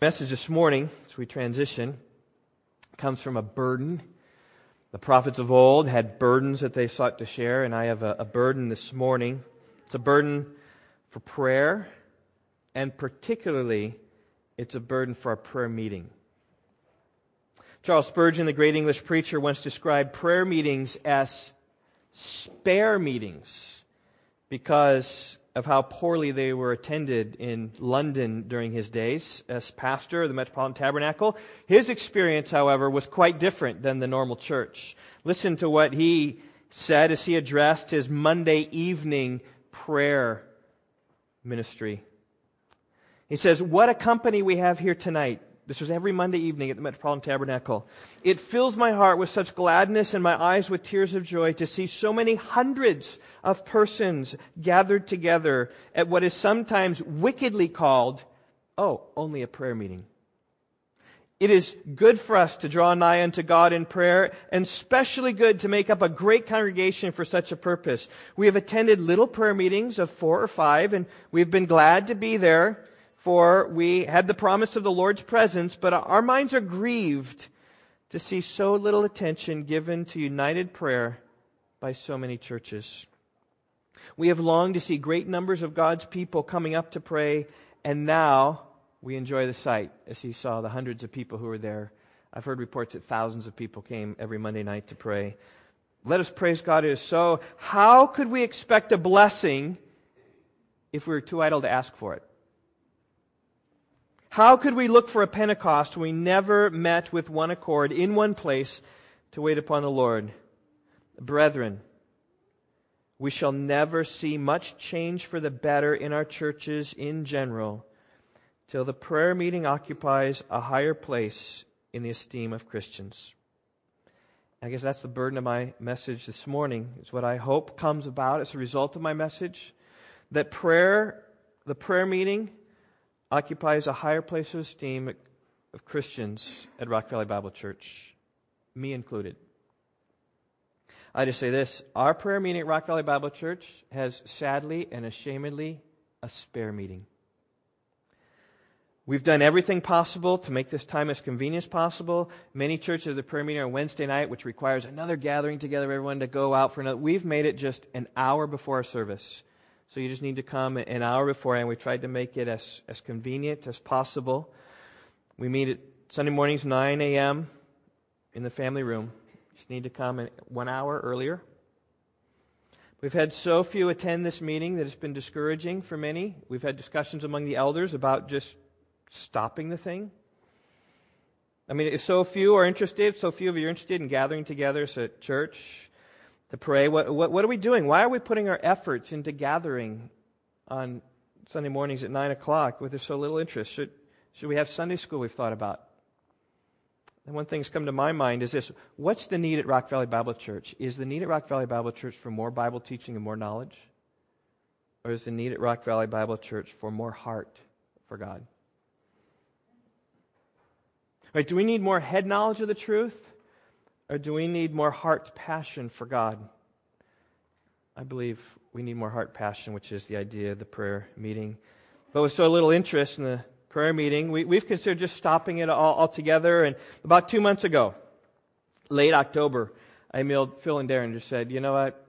message this morning, as we transition, comes from a burden. The prophets of old had burdens that they sought to share, and I have a, a burden this morning. It's a burden for prayer, and particularly, it's a burden for our prayer meeting. Charles Spurgeon, the great English preacher, once described prayer meetings as spare meetings because of how poorly they were attended in London during his days as pastor of the Metropolitan Tabernacle. His experience, however, was quite different than the normal church. Listen to what he said as he addressed his Monday evening prayer ministry. He says, What a company we have here tonight. This was every Monday evening at the Metropolitan Tabernacle. It fills my heart with such gladness and my eyes with tears of joy to see so many hundreds of persons gathered together at what is sometimes wickedly called, oh, only a prayer meeting. It is good for us to draw nigh unto God in prayer, and especially good to make up a great congregation for such a purpose. We have attended little prayer meetings of four or five, and we've been glad to be there for we had the promise of the Lord's presence, but our minds are grieved to see so little attention given to united prayer by so many churches. We have longed to see great numbers of God's people coming up to pray, and now we enjoy the sight as he saw the hundreds of people who were there. I've heard reports that thousands of people came every Monday night to pray. Let us praise God. It is so. How could we expect a blessing if we were too idle to ask for it? How could we look for a Pentecost when we never met with one accord in one place to wait upon the Lord? Brethren, we shall never see much change for the better in our churches in general till the prayer meeting occupies a higher place in the esteem of Christians. I guess that's the burden of my message this morning. It's what I hope comes about as a result of my message. That prayer, the prayer meeting, occupies a higher place of esteem of Christians at Rock Valley Bible Church, me included. I just say this our prayer meeting at Rock Valley Bible Church has sadly and ashamedly a spare meeting. We've done everything possible to make this time as convenient as possible. Many churches have the prayer meeting on Wednesday night, which requires another gathering together, everyone to go out for another. We've made it just an hour before our service. So you just need to come an hour beforehand. We tried to make it as, as convenient as possible. We meet at Sunday mornings, 9 a.m. in the family room. You just need to come one hour earlier. We've had so few attend this meeting that it's been discouraging for many. We've had discussions among the elders about just stopping the thing. I mean, if so few are interested, so few of you are interested in gathering together as a church, to pray. What, what, what, are we doing? Why are we putting our efforts into gathering on Sunday mornings at 9 o'clock with so little interest? Should, should we have Sunday school we've thought about? And one thing's come to my mind is this What's the need at Rock Valley Bible Church? Is the need at Rock Valley Bible Church for more Bible teaching and more knowledge? Or is the need at Rock Valley Bible Church for more heart for God? Do we need more head knowledge of the truth? Or do we need more heart passion for God? I believe we need more heart passion, which is the idea of the prayer meeting. But with so little interest in the prayer meeting, we, have considered just stopping it all altogether. And about two months ago, late October, I emailed Phil and Darren and just said, you know what?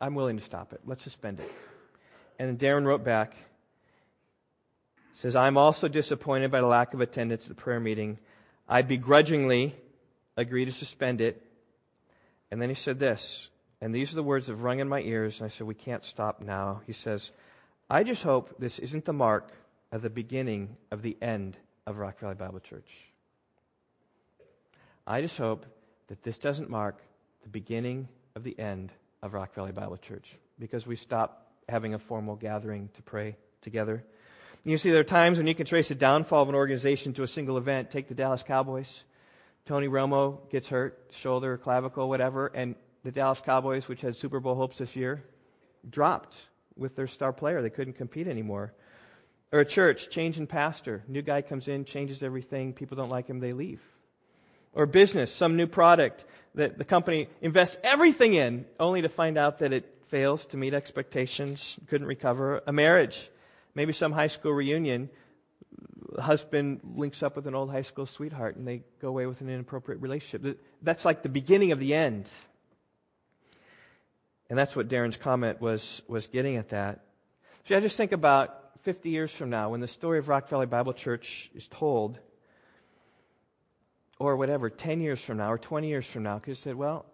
I'm willing to stop it. Let's suspend it. And Darren wrote back, says, I'm also disappointed by the lack of attendance at the prayer meeting. I begrudgingly agree to suspend it. And then he said this, and these are the words that rung in my ears. And I said, We can't stop now. He says, I just hope this isn't the mark of the beginning of the end of Rock Valley Bible Church. I just hope that this doesn't mark the beginning of the end of Rock Valley Bible Church because we stop having a formal gathering to pray together. You see, there are times when you can trace the downfall of an organization to a single event. Take the Dallas Cowboys. Tony Romo gets hurt, shoulder, clavicle, whatever, and the Dallas Cowboys, which had Super Bowl hopes this year, dropped with their star player. They couldn't compete anymore. Or a church, change in pastor. New guy comes in, changes everything. People don't like him, they leave. Or business, some new product that the company invests everything in, only to find out that it fails to meet expectations, couldn't recover. A marriage, maybe some high school reunion husband links up with an old high school sweetheart and they go away with an inappropriate relationship. That's like the beginning of the end. And that's what Darren's comment was, was getting at that. See, I just think about 50 years from now when the story of Rock Valley Bible Church is told, or whatever, 10 years from now or 20 years from now, because you said, well,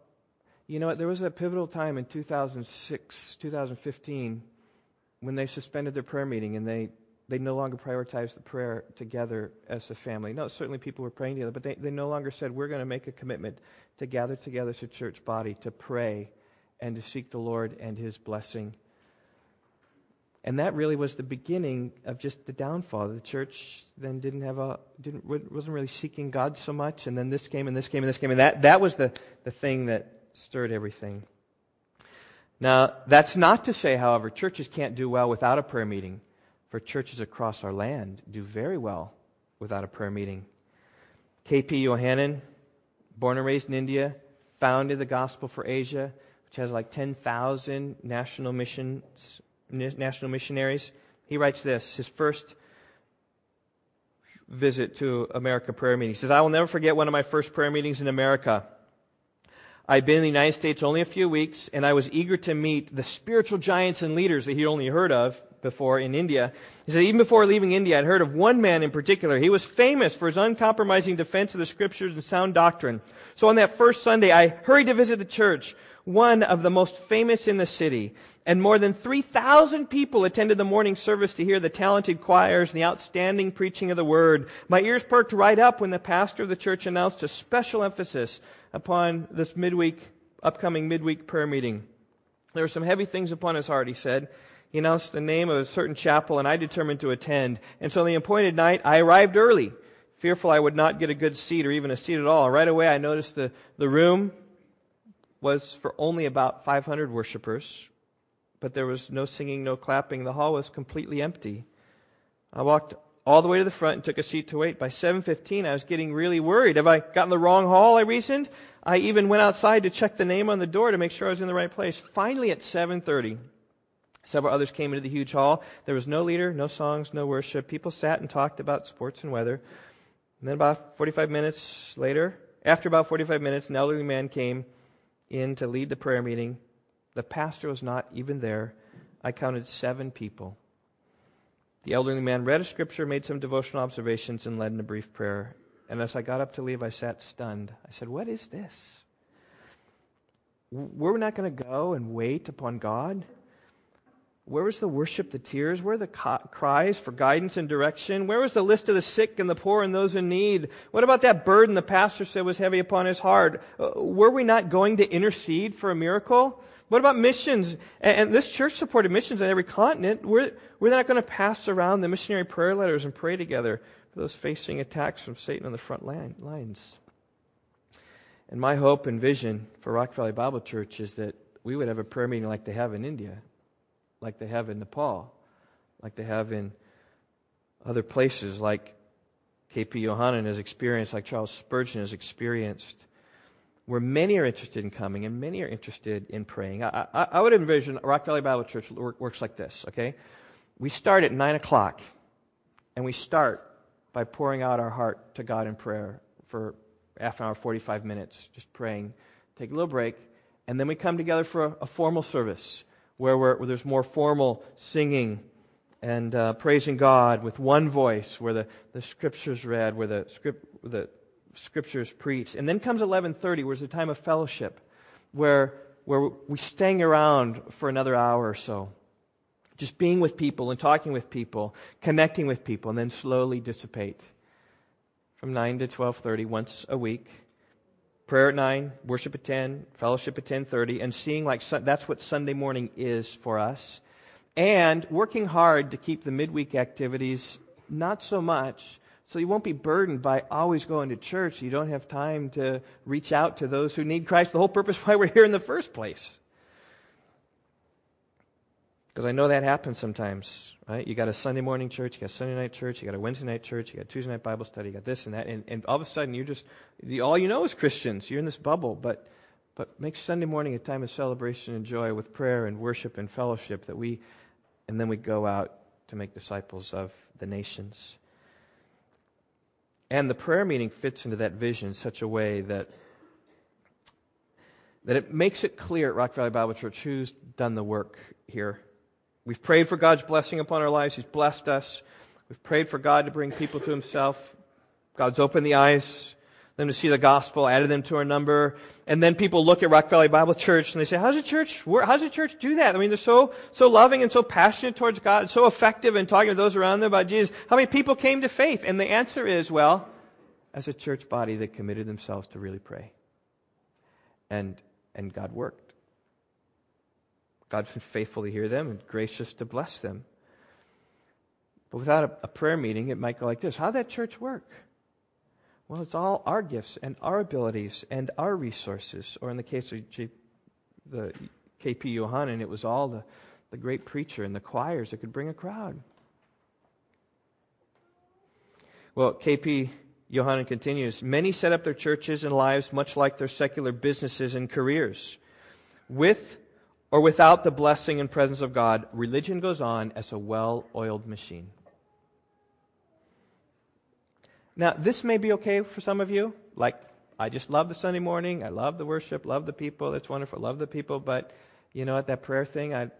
you know what, there was a pivotal time in 2006, 2015, when they suspended their prayer meeting and they, they no longer prioritized the prayer together as a family. No, certainly people were praying together, but they, they no longer said, we're going to make a commitment to gather together as a church body to pray and to seek the Lord and His blessing. And that really was the beginning of just the downfall. The church then didn't have a didn't wasn't really seeking God so much, and then this came and this came and this came, and that that was the the thing that stirred everything. Now, that's not to say, however, churches can't do well without a prayer meeting. For churches across our land do very well without a prayer meeting. K.P. Yohannan, born and raised in India, founded the Gospel for Asia, which has like 10,000 national missions, national missionaries. He writes this, his first visit to America prayer meeting. He says, I will never forget one of my first prayer meetings in America. I'd been in the United States only a few weeks, and I was eager to meet the spiritual giants and leaders that he'd only heard of before in India. He said, even before leaving India, I'd heard of one man in particular. He was famous for his uncompromising defense of the scriptures and sound doctrine. So on that first Sunday, I hurried to visit the church one of the most famous in the city. And more than 3,000 people attended the morning service to hear the talented choirs and the outstanding preaching of the word. My ears perked right up when the pastor of the church announced a special emphasis upon this midweek, upcoming midweek prayer meeting. There were some heavy things upon his heart, he said. He announced the name of a certain chapel, and I determined to attend. And so on the appointed night, I arrived early, fearful I would not get a good seat or even a seat at all. Right away, I noticed the, the room was for only about 500 worshipers, but there was no singing, no clapping. The hall was completely empty. I walked all the way to the front and took a seat to wait. By 7:15, I was getting really worried. Have I gotten the wrong hall? I reasoned. I even went outside to check the name on the door to make sure I was in the right place. Finally, at 7:30, several others came into the huge hall. There was no leader, no songs, no worship. People sat and talked about sports and weather. And then about 45 minutes later, after about 45 minutes, an elderly man came in to lead the prayer meeting. The pastor was not even there. I counted seven people. The elderly man read a scripture, made some devotional observations, and led in a brief prayer. And as I got up to leave, I sat stunned. I said, What is this? We're not going to go and wait upon God? Where was the worship, the tears? Where the cries for guidance and direction? Where was the list of the sick and the poor and those in need? What about that burden the pastor said was heavy upon his heart? Uh, were we not going to intercede for a miracle? What about missions? And this church supported missions on every continent. We're, we're not going to pass around the missionary prayer letters and pray together for those facing attacks from Satan on the front line, lines. And my hope and vision for Rock Valley Bible Church is that we would have a prayer meeting like they have in India like they have in Nepal, like they have in other places, like K.P. Yohannan has experienced, like Charles Spurgeon has experienced, where many are interested in coming and many are interested in praying. I, I, I would envision Rock Valley Bible Church works like this, okay? We start at 9 o'clock, and we start by pouring out our heart to God in prayer for half an hour, 45 minutes, just praying. Take a little break, and then we come together for a, a formal service where, where there's more formal singing and uh, praising God with one voice, where the, the scriptures read, where the, script, the scriptures preached. And then comes 11:30, where it's a time of fellowship, where where we staying around for another hour or so, just being with people and talking with people, connecting with people, and then slowly dissipate from 9 to 12:30 once a week prayer at 9 worship at 10 fellowship at 10.30 and seeing like that's what sunday morning is for us. And working hard to keep the midweek activities not so much so you won't be burdened by always going to church. You don't have time to reach out to those who need christ. The whole purpose why we're here in the first place because I know that happens sometimes, right? You got a Sunday morning church, you got Sunday night church, you got a Wednesday night church, you got Tuesday night Bible study, you got this and that, and, and all of a sudden you just, all you know is Christians. You're in this bubble, but, but make Sunday morning a time of celebration and joy with prayer and worship and fellowship that we, and then we go out to make disciples of the nations. And the prayer meeting fits into that vision in such a way that, that it makes it clear at Rock Valley Bible Church who's done the work here. We've prayed for God's blessing upon our lives. He's blessed us. We've prayed for God to bring people to Himself. God's opened the eyes, them to see the gospel, added them to our number. And then people look at Rock Valley Bible Church and they say, how's the church, how's the church do that? I mean, they're so, so loving and so passionate towards God, so effective in talking to those around them about Jesus. How many people came to faith? And the answer is, well, as a church body, they committed themselves to really pray. And, and God worked. God's been faithful to hear them and gracious to bless them. But without a, a prayer meeting, it might go like this How'd that church work? Well, it's all our gifts and our abilities and our resources. Or in the case of the KP Yohannan, it was all the, the great preacher and the choirs that could bring a crowd. Well, KP Yohannan continues Many set up their churches and lives much like their secular businesses and careers. With or without the blessing and presence of God, religion goes on as a well oiled machine. Now, this may be okay for some of you. Like, I just love the Sunday morning. I love the worship, love the people. That's wonderful. Love the people. But you know what? That prayer thing, I,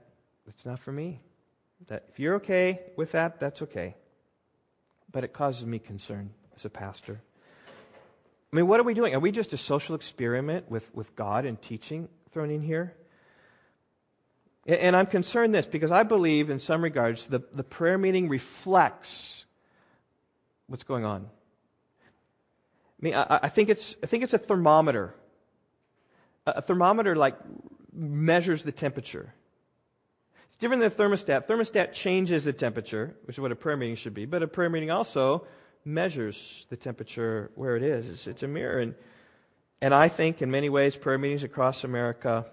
it's not for me. That if you're okay with that, that's okay. But it causes me concern as a pastor. I mean, what are we doing? Are we just a social experiment with, with God and teaching thrown in here? And I'm concerned this because I believe, in some regards, the, the prayer meeting reflects what's going on. I mean, I, I, think it's, I think it's a thermometer. A, thermometer, like, measures the temperature. It's different than a thermostat. Thermostat changes the temperature, which is what a prayer meeting should be, but a prayer meeting also measures the temperature where it is. It's, it's a mirror. And, and I think, in many ways, prayer meetings across America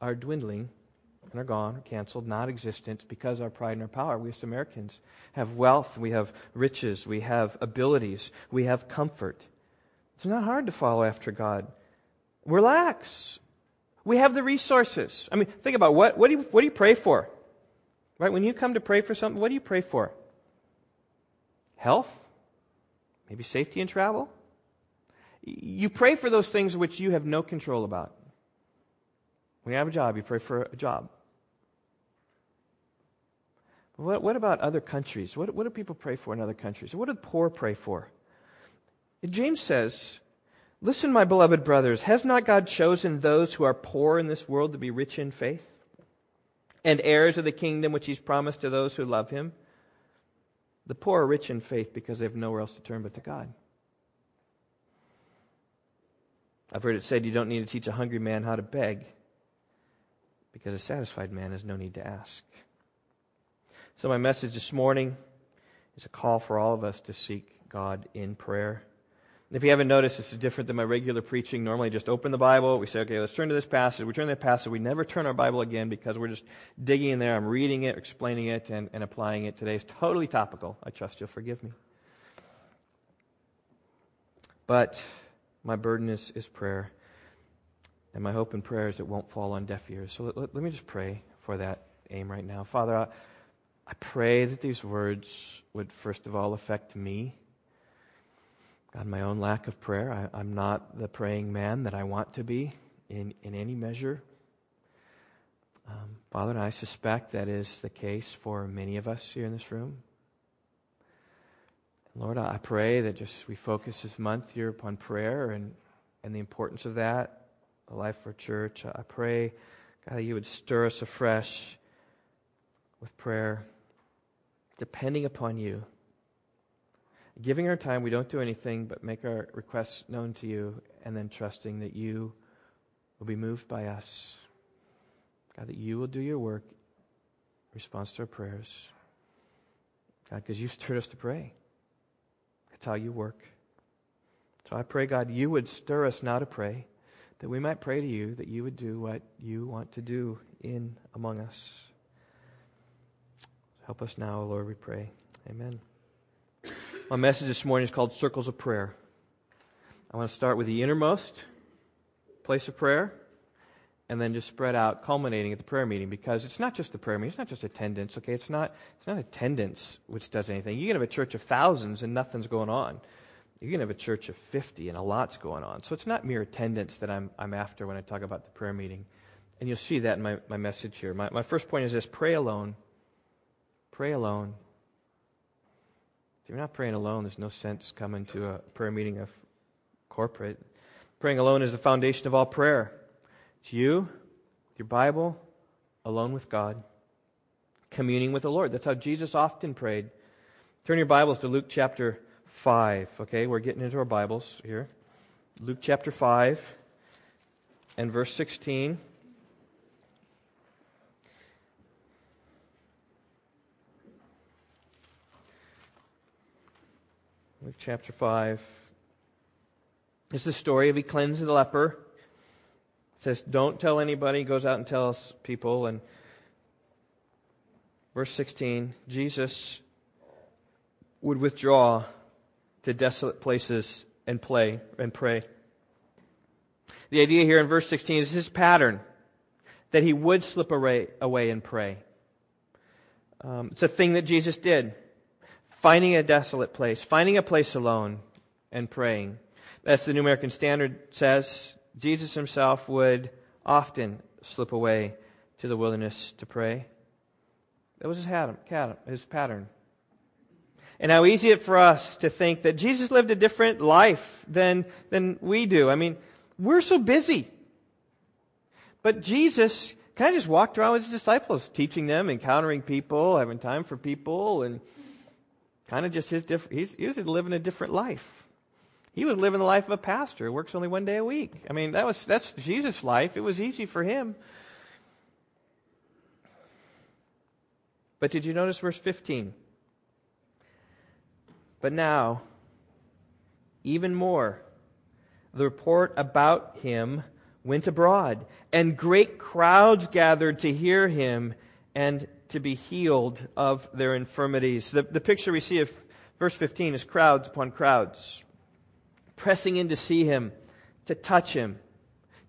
are dwindling and are gone, or canceled, not existent because our pride and our power. We as Americans have wealth, we have riches, we have abilities, we have comfort. It's not hard to follow after God. Relax. We have the resources. I mean, think about what, what, do you, what do you pray for? Right? When you come to pray for something, what do you pray for? Health? Maybe safety in travel? You pray for those things which you have no control about. When you have a job, you pray for a job. What, what about other countries? What, what do people pray for in other countries? What do the poor pray for? James says, Listen, my beloved brothers, has not God chosen those who are poor in this world to be rich in faith and heirs of the kingdom which he's promised to those who love him? The poor are rich in faith because they have nowhere else to turn but to God. I've heard it said you don't need to teach a hungry man how to beg because a satisfied man has no need to ask. So, my message this morning is a call for all of us to seek God in prayer. If you haven't noticed, this is different than my regular preaching. Normally, just open the Bible. We say, okay, let's turn to this passage. We turn to that passage. We never turn our Bible again because we're just digging in there. I'm reading it, explaining it, and, and applying it. Today is totally topical. I trust you'll forgive me. But my burden is, is prayer. And my hope and prayer is it won't fall on deaf ears. So let, let, let me just pray for that aim right now. Father, I, I pray that these words would first of all affect me. God, my own lack of prayer. I, am not the praying man that I want to be in, in any measure. Um, Father, and I suspect that is the case for many of us here in this room. Lord, I pray that just we focus this month here upon prayer and, and the importance of that, the life for church. I pray, God, that you would stir us afresh with prayer depending upon you. Giving our time, we don't do anything but make our requests known to you and then trusting that you will be moved by us. God, that you will do your work in response to our prayers. God, because you've stirred us to pray. That's how you work. So I pray, God, you would stir us now to pray, that we might pray to you, that you would do what you want to do in among us. Help us now, Lord, we pray. Amen. My message this morning is called Circles of Prayer. I want to start with the innermost place of prayer, and then just spread out, culminating at the prayer meeting. Because it's not just the prayer meeting; it's not just attendance. Okay, it's not it's not attendance which does anything. You can have a church of thousands and nothing's going on. You can have a church of fifty and a lot's going on. So it's not mere attendance that I'm I'm after when I talk about the prayer meeting. And you'll see that in my, my message here. My, my first point is this pray alone. Pray alone. If you're not praying alone, there's no sense coming to a prayer meeting of corporate. Praying alone is the foundation of all prayer. It's you, your Bible, alone with God, communing with the Lord. That's how Jesus often prayed. Turn your Bibles to Luke chapter 5. Okay, we're getting into our Bibles here. Luke chapter 5 and verse 16. Luke chapter 5 is the story of he cleansed the leper. It says, Don't tell anybody. He goes out and tells people. And verse 16 Jesus would withdraw to desolate places and play and pray. The idea here in verse 16 is his pattern that he would slip away, away and pray. Um, it's a thing that Jesus did finding a desolate place, finding a place alone, and praying. As the New American Standard says, Jesus himself would often slip away to the wilderness to pray. That was his, his pattern. And how easy it for us to think that Jesus lived a different life than, than we do. I mean, we're so busy. But Jesus kind of just walked around with his disciples, teaching them, encountering people, having time for people, and Kind of just his different, he's, he was living a different life. He was living the life of a pastor who works only one day a week. I mean, that was, that's Jesus' life. It was easy for him. But did you notice verse 15? But now, even more, the report about him went abroad, and great crowds gathered to hear him and to be healed of their infirmities. The, the picture we see of verse 15 is crowds upon crowds pressing in to see him, to touch him,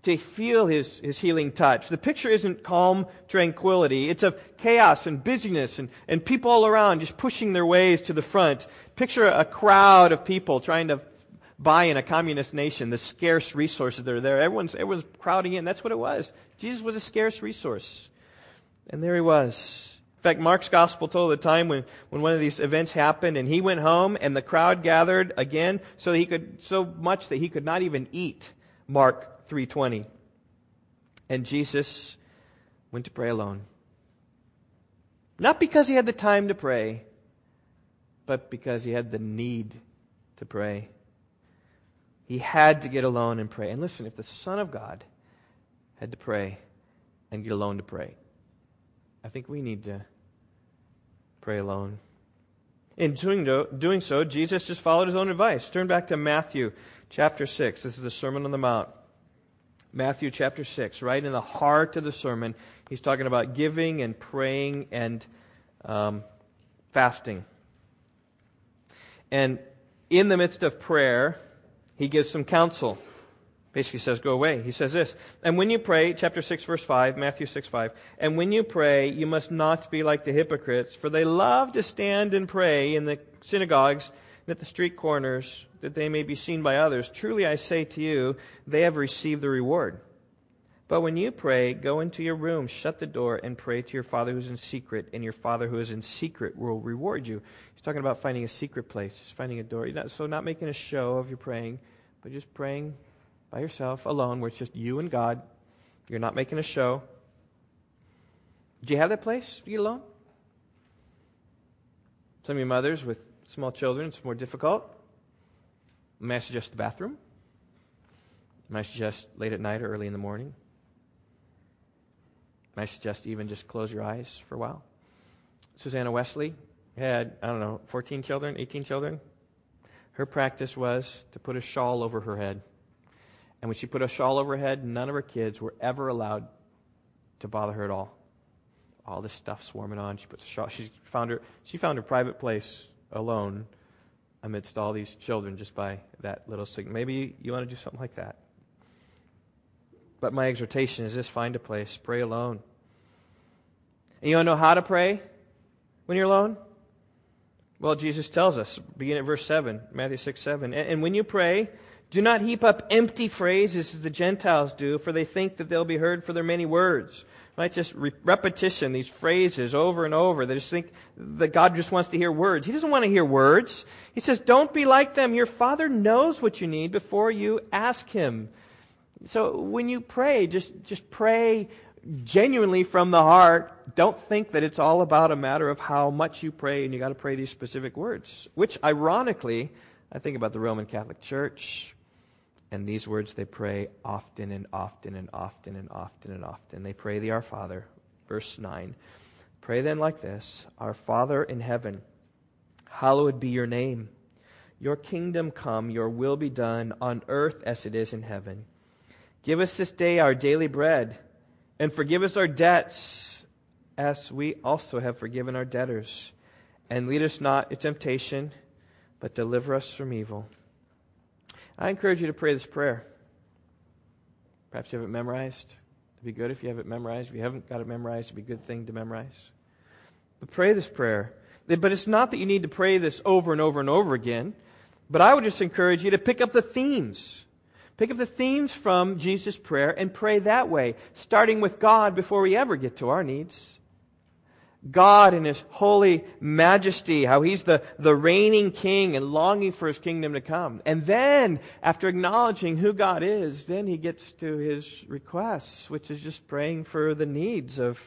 to feel his, his healing touch. The picture isn't calm tranquility. It's of chaos and busyness and, and people all around just pushing their ways to the front. Picture a crowd of people trying to buy in a communist nation the scarce resources that are there. Everyone's, everyone's crowding in. That's what it was. Jesus was a scarce resource. And there he was. In fact, Mark's gospel told the time when, when one of these events happened and he went home and the crowd gathered again so he could so much that he could not even eat. Mark 3:20. And Jesus went to pray alone. Not because he had the time to pray, but because he had the need to pray. He had to get alone and pray. And listen, if the Son of God had to pray and get alone to pray, I think we need to pray alone. In doing, so, Jesus just followed his own advice. Turn back to Matthew chapter 6. This is the Sermon on the Mount. Matthew chapter 6, right in the heart of the sermon, he's talking about giving and praying and um, fasting. And in the midst of prayer, he gives some counsel basically says, go away. He says this, and when you pray, chapter 6, verse 5, Matthew 6, 5, and when you pray, you must not be like the hypocrites, for they love to stand and pray in the synagogues and at the street corners, that they may be seen by others. Truly I say to you, they have received the reward. But when you pray, go into your room, shut the door, and pray to your Father who is in secret, and your Father who is in secret will reward you. He's talking about finding a secret place, finding a door. So, not making a show of your praying, but just praying by yourself, alone, where it's just you and God. You're not making a show. Do you have that place to get alone? Some of you mothers with small children, it's more difficult. May I suggest the bathroom? May I suggest late at night or early in the morning? May I suggest even just close your eyes for a while? Susanna Wesley had, I don't know, 14 children, 18 children. Her practice was to put a shawl over her head and when she put a shawl over her head, none of her kids were ever allowed to bother her at all. All this stuff swarming on. She puts a shawl. She found her. She found her private place alone amidst all these children just by that little signal. Maybe you want to do something like that. But my exhortation is this find a place, pray alone. And you want to know how to pray when you're alone? Well, Jesus tells us, begin at verse 7, Matthew 6, 7. And when you pray, do not heap up empty phrases as the Gentiles do, for they think that they'll be heard for their many words. Right? Just re- repetition, these phrases over and over. They just think that God just wants to hear words. He doesn't want to hear words. He says, don't be like them. Your Father knows what you need before you ask Him. So when you pray, just, just pray genuinely from the heart. Don't think that it's all about a matter of how much you pray and you got to pray these specific words. Which, ironically, I think about the Roman Catholic Church. And these words they pray often and often and often and often and often. They pray the Our Father. Verse 9. Pray then like this Our Father in heaven, hallowed be your name. Your kingdom come, your will be done on earth as it is in heaven. Give us this day our daily bread, and forgive us our debts, as we also have forgiven our debtors. And lead us not into temptation, but deliver us from evil. I encourage you to pray this prayer. Perhaps you have it memorized. It'd be good if you have it memorized. If you haven't got it memorized, it'd be a good thing to memorize. But pray this prayer. But it's not that you need to pray this over and over and over again. But I would just encourage you to pick up the themes. Pick up the themes from Jesus' prayer and pray that way, starting with God before we ever get to our needs. God in His holy majesty, how He's the, the reigning King and longing for His kingdom to come. And then, after acknowledging who God is, then He gets to His requests, which is just praying for the needs of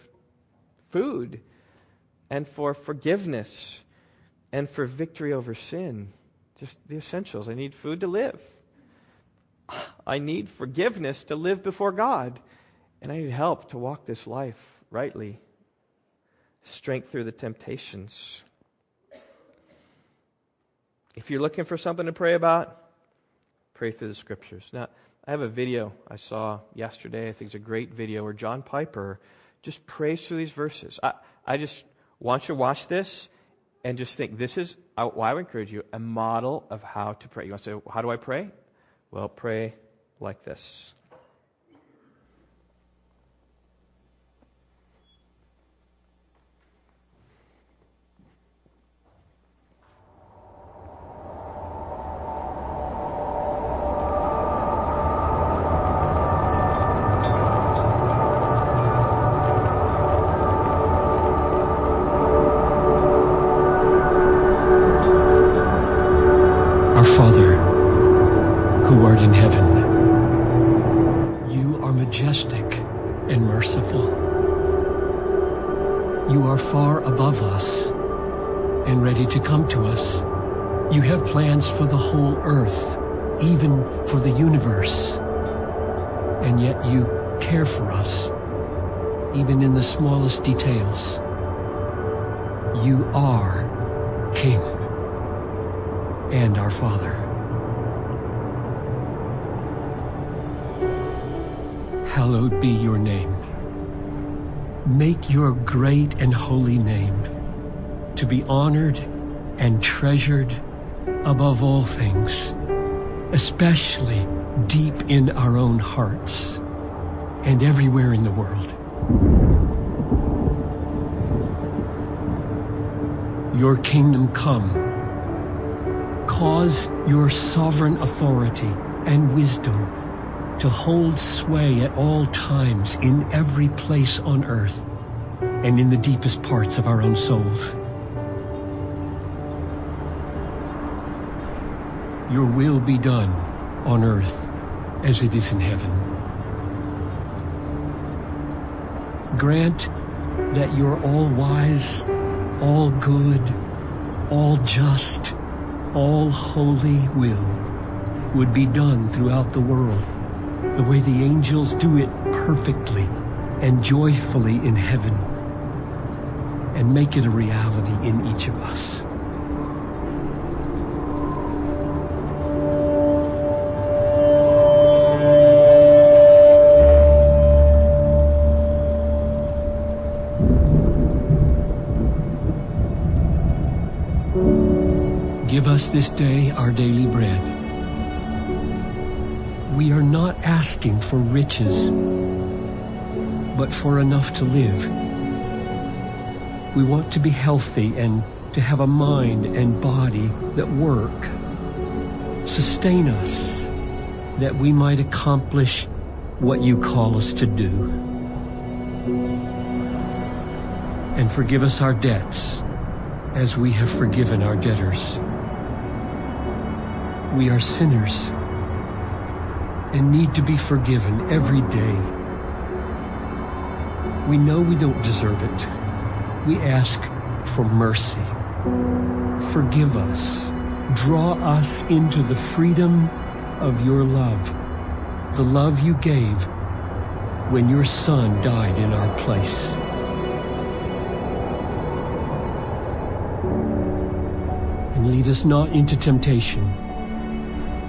food and for forgiveness and for victory over sin. Just the essentials. I need food to live. I need forgiveness to live before God. And I need help to walk this life rightly strength through the temptations. If you're looking for something to pray about, pray through the scriptures. Now, I have a video I saw yesterday. I think it's a great video where John Piper just prays through these verses. I, I just want you to watch this and just think this is, why I would encourage you, a model of how to pray. You want to say, how do I pray? Well, pray like this. Plans for the whole earth, even for the universe. And yet you care for us, even in the smallest details. You are King and our Father. Hallowed be your name. Make your great and holy name to be honored and treasured above all things, especially deep in our own hearts and everywhere in the world. Your kingdom come. Cause your sovereign authority and wisdom to hold sway at all times in every place on earth and in the deepest parts of our own souls. Your will be done on earth as it is in heaven. Grant that your all wise, all good, all just, all holy will would be done throughout the world the way the angels do it perfectly and joyfully in heaven and make it a reality in each of us. This day our daily bread. we are not asking for riches, but for enough to live. We want to be healthy and to have a mind and body that work. Sustain us that we might accomplish what you call us to do. And forgive us our debts as we have forgiven our debtors. We are sinners and need to be forgiven every day. We know we don't deserve it. We ask for mercy. Forgive us. Draw us into the freedom of your love, the love you gave when your Son died in our place. And lead us not into temptation,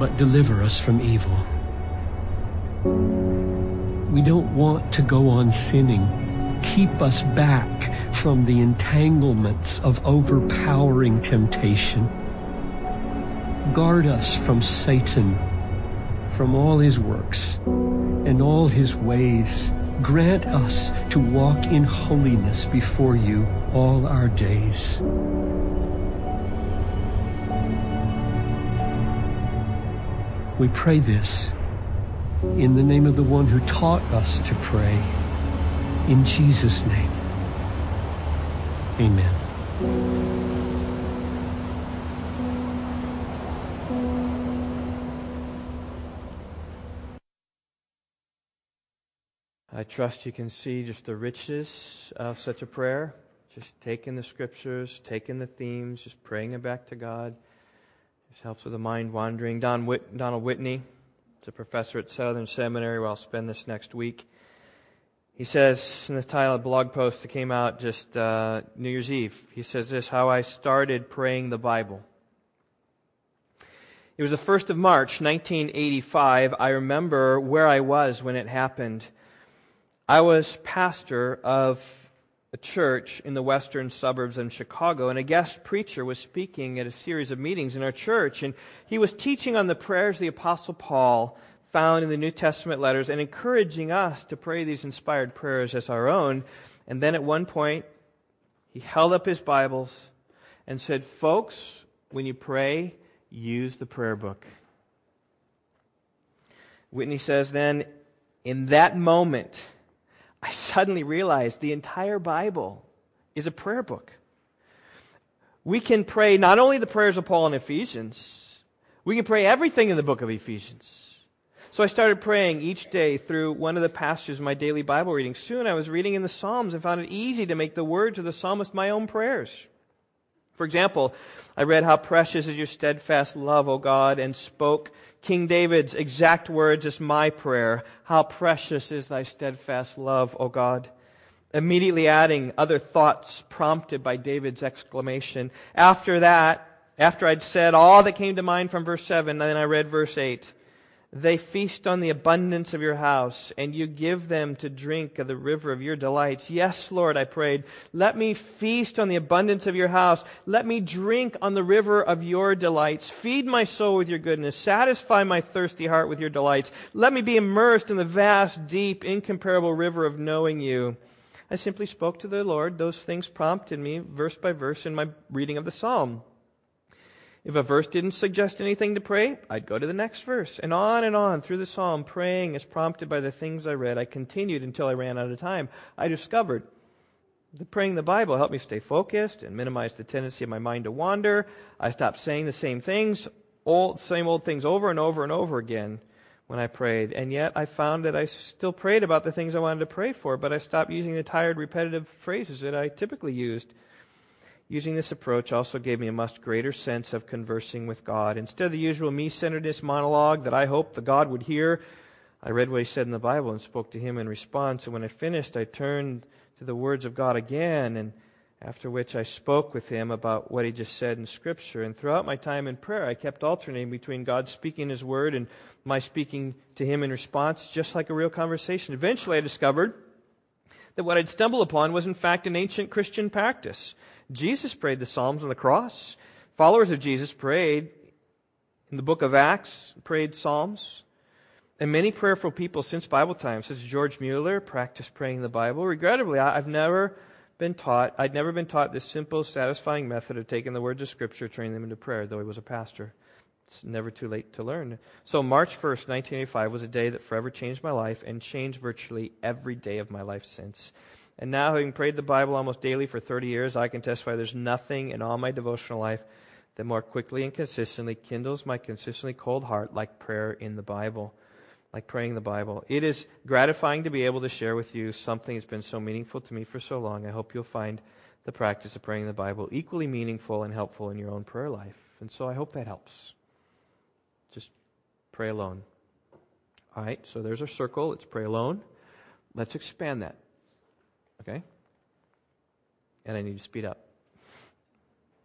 but deliver us from evil. We don't want to go on sinning. Keep us back from the entanglements of overpowering temptation. Guard us from Satan, from all his works and all his ways. Grant us to walk in holiness before you all our days. We pray this in the name of the one who taught us to pray. In Jesus' name. Amen. I trust you can see just the riches of such a prayer. Just taking the scriptures, taking the themes, just praying it back to God. Just helps with the mind wandering. Don Whit- Donald Whitney, is a professor at Southern Seminary where I'll spend this next week. He says in the title of a blog post that came out just uh, New Year's Eve, he says this How I started praying the Bible. It was the 1st of March, 1985. I remember where I was when it happened. I was pastor of a church in the western suburbs of Chicago, and a guest preacher was speaking at a series of meetings in our church, and he was teaching on the prayers of the Apostle Paul found in the New Testament letters and encouraging us to pray these inspired prayers as our own. And then at one point, he held up his Bibles and said, Folks, when you pray, use the prayer book. Whitney says, then, in that moment, I suddenly realized the entire Bible is a prayer book. We can pray not only the prayers of Paul in Ephesians, we can pray everything in the book of Ephesians. So I started praying each day through one of the passages of my daily Bible reading. Soon I was reading in the Psalms and found it easy to make the words of the psalmist my own prayers. For example, I read how precious is your steadfast love, O God, and spoke King David's exact words as my prayer. How precious is thy steadfast love, O God. Immediately adding other thoughts prompted by David's exclamation. After that, after I'd said all that came to mind from verse 7, then I read verse 8. They feast on the abundance of your house, and you give them to drink of the river of your delights. Yes, Lord, I prayed, let me feast on the abundance of your house. Let me drink on the river of your delights. Feed my soul with your goodness. Satisfy my thirsty heart with your delights. Let me be immersed in the vast, deep, incomparable river of knowing you. I simply spoke to the Lord. Those things prompted me, verse by verse, in my reading of the psalm. If a verse didn't suggest anything to pray, I'd go to the next verse. And on and on through the psalm, praying as prompted by the things I read. I continued until I ran out of time. I discovered that praying the Bible helped me stay focused and minimize the tendency of my mind to wander. I stopped saying the same things, old, same old things over and over and over again when I prayed. And yet I found that I still prayed about the things I wanted to pray for, but I stopped using the tired, repetitive phrases that I typically used. Using this approach also gave me a much greater sense of conversing with God. Instead of the usual me centeredness monologue that I hoped the God would hear, I read what he said in the Bible and spoke to him in response. And when I finished, I turned to the words of God again, and after which I spoke with him about what he just said in Scripture. And throughout my time in prayer, I kept alternating between God speaking his word and my speaking to him in response, just like a real conversation. Eventually, I discovered that what I'd stumbled upon was, in fact, an ancient Christian practice. Jesus prayed the Psalms on the cross. Followers of Jesus prayed in the book of Acts, prayed Psalms. And many prayerful people since Bible times, such as George Mueller, practiced praying the Bible. Regrettably, I've never been taught, I'd never been taught this simple, satisfying method of taking the words of Scripture, turning them into prayer, though he was a pastor. It's never too late to learn. So, March 1st, 1985 was a day that forever changed my life and changed virtually every day of my life since. And now, having prayed the Bible almost daily for 30 years, I can testify there's nothing in all my devotional life that more quickly and consistently kindles my consistently cold heart like prayer in the Bible like praying the Bible. It is gratifying to be able to share with you something that's been so meaningful to me for so long. I hope you'll find the practice of praying the Bible equally meaningful and helpful in your own prayer life. And so I hope that helps. Just pray alone. All right, so there's our circle. Let's pray alone. Let's expand that. Okay? And I need to speed up.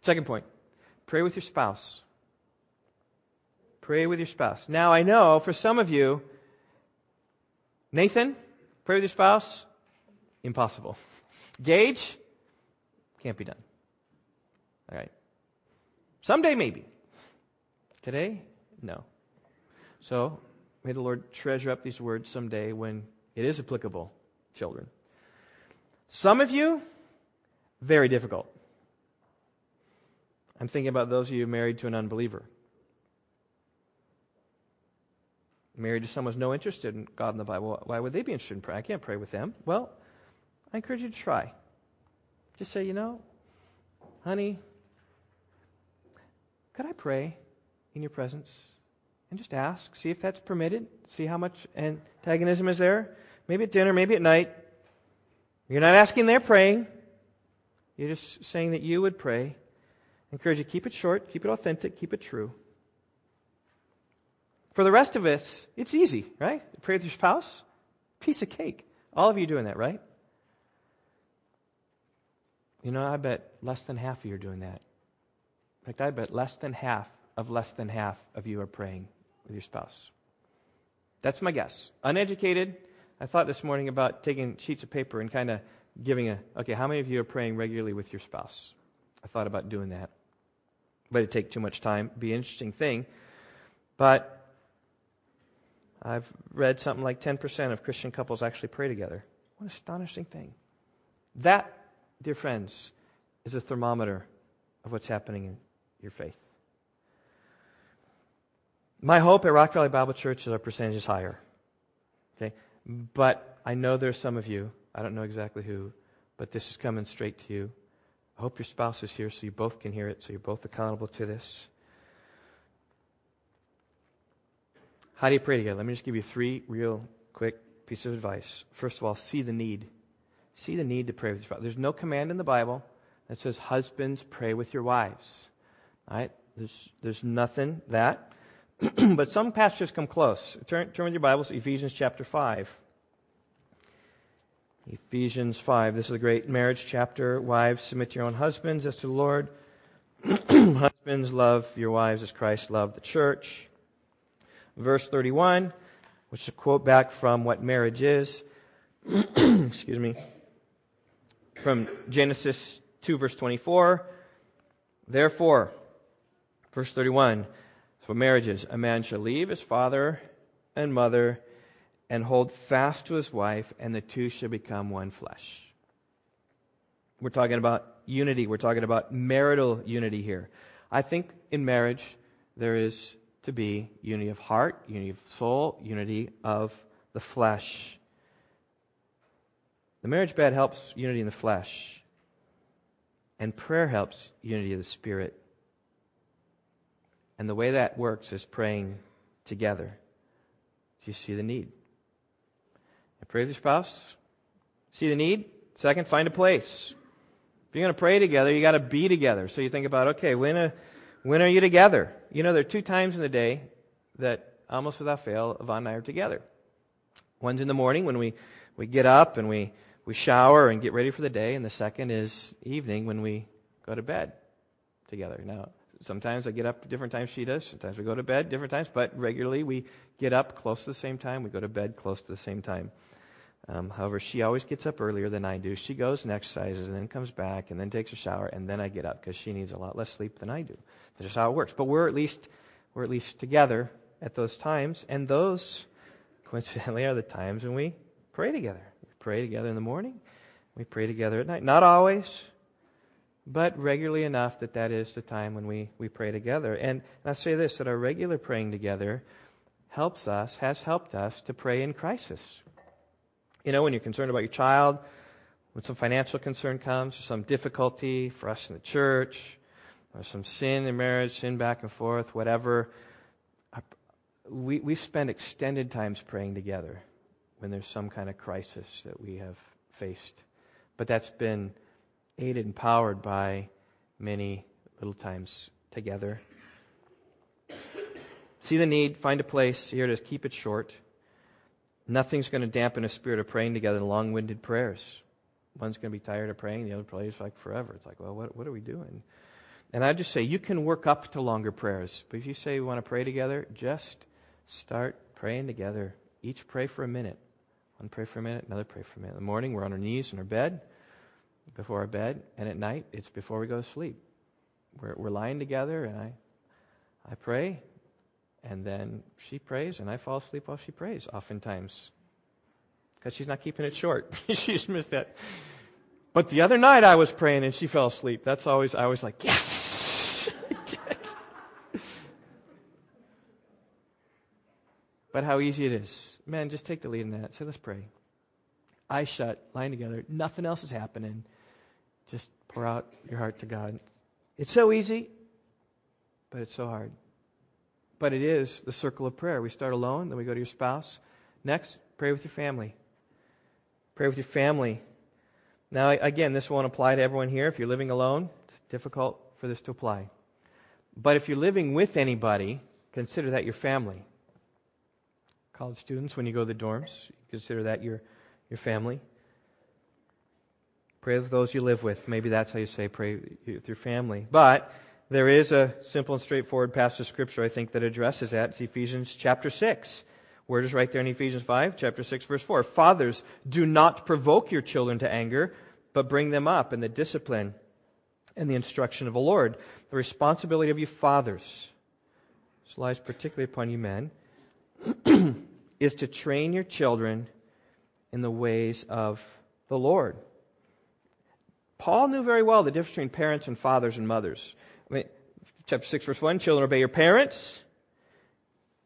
Second point pray with your spouse. Pray with your spouse. Now, I know for some of you, Nathan, pray with your spouse? Impossible. Gage? Can't be done. All right. Someday, maybe. Today? No. So, may the Lord treasure up these words someday when it is applicable, children. Some of you, very difficult. I'm thinking about those of you married to an unbeliever. married to someone who's no interested in God and the Bible, why would they be interested in prayer? I can't pray with them. Well, I encourage you to try. Just say, you know, honey, could I pray in your presence? And just ask, see if that's permitted, see how much antagonism is there. Maybe at dinner, maybe at night. You're not asking they're praying. You're just saying that you would pray. I encourage you keep it short, keep it authentic, keep it true. For the rest of us, it's easy, right? Pray with your spouse, piece of cake. All of you doing that, right? You know, I bet less than half of you are doing that. In fact, I bet less than half of less than half of you are praying with your spouse. That's my guess. Uneducated, I thought this morning about taking sheets of paper and kind of giving a, okay, how many of you are praying regularly with your spouse? I thought about doing that. But it'd take too much time. Be an interesting thing. But I've read something like 10% of Christian couples actually pray together. What an astonishing thing. That, dear friends, is a thermometer of what's happening in your faith. My hope at Rock Valley Bible Church is our percentage is higher. But I know there's some of you, I don't know exactly who, but this is coming straight to you. I hope your spouse is here so you both can hear it, so you're both accountable to this. How do you pray together? Let me just give you three real quick pieces of advice. First of all, see the need. See the need to pray with your spouse. There's no command in the Bible that says, Husbands, pray with your wives. All right? There's, there's nothing that. but some passages come close. Turn, turn with your Bibles to Ephesians chapter 5. Ephesians 5. This is a great marriage chapter. Wives, submit to your own husbands as to the Lord. husbands, love your wives as Christ loved the church verse 31, which is a quote back from what marriage is. Excuse me. From Genesis 2, verse 24. Therefore, verse 31, for marriage is a man shall leave his father and mother and hold fast to his wife, and the two shall become one flesh. We're talking about unity. We're talking about marital unity here. I think in marriage there is to be unity of heart, unity of soul, unity of the flesh. The marriage bed helps unity in the flesh, and prayer helps unity of the spirit. And the way that works is praying together. Do you see the need? Pray with your spouse. See the need? Second, find a place. If you're going to pray together, you got to be together. So you think about, okay, when a when are you together? You know, there are two times in the day that almost without fail, Yvonne and I are together. One's in the morning when we, we get up and we, we shower and get ready for the day, and the second is evening when we go to bed together. Now, sometimes I get up different times she does, sometimes we go to bed different times, but regularly we get up close to the same time, we go to bed close to the same time. Um, however, she always gets up earlier than I do. She goes and exercises and then comes back and then takes a shower and then I get up because she needs a lot less sleep than I do. That's just how it works. But we're at least we're at least together at those times, and those coincidentally, are the times when we pray together. We pray together in the morning, we pray together at night. Not always, but regularly enough that that is the time when we, we pray together. And, and I say this that our regular praying together helps us, has helped us to pray in crisis. You know, when you're concerned about your child, when some financial concern comes, or some difficulty for us in the church, or some sin in marriage, sin back and forth, whatever, we, we spend extended times praying together when there's some kind of crisis that we have faced. But that's been aided and powered by many little times together. See the need, find a place. Here it is, keep it short. Nothing's going to dampen a spirit of praying together long winded prayers. One's going to be tired of praying, the other prays like forever. It's like, well, what, what are we doing? And I just say, you can work up to longer prayers. But if you say we want to pray together, just start praying together. Each pray for a minute. One pray for a minute, another pray for a minute. In the morning, we're on our knees in our bed, before our bed, and at night, it's before we go to sleep. We're, we're lying together, and I, I pray, and then she prays, and I fall asleep while she prays, oftentimes. Because she's not keeping it short. she's missed that. But the other night I was praying and she fell asleep. That's always, I was like, yes! but how easy it is. Man, just take the lead in that. Say, let's pray. Eyes shut, lying together. Nothing else is happening. Just pour out your heart to God. It's so easy, but it's so hard. But it is the circle of prayer. We start alone, then we go to your spouse. Next, pray with your family. Pray with your family. Now, again, this won't apply to everyone here. If you're living alone, it's difficult for this to apply. But if you're living with anybody, consider that your family. College students, when you go to the dorms, consider that your, your family. Pray with those you live with. Maybe that's how you say pray with your family. But there is a simple and straightforward passage of Scripture, I think, that addresses that. It's Ephesians chapter 6. Word is right there in Ephesians 5, chapter 6, verse 4. Fathers, do not provoke your children to anger, but bring them up in the discipline and the instruction of the Lord. The responsibility of you fathers, this lies particularly upon you men, is to train your children in the ways of the Lord. Paul knew very well the difference between parents and fathers and mothers. I mean, chapter 6, verse 1 Children, obey your parents.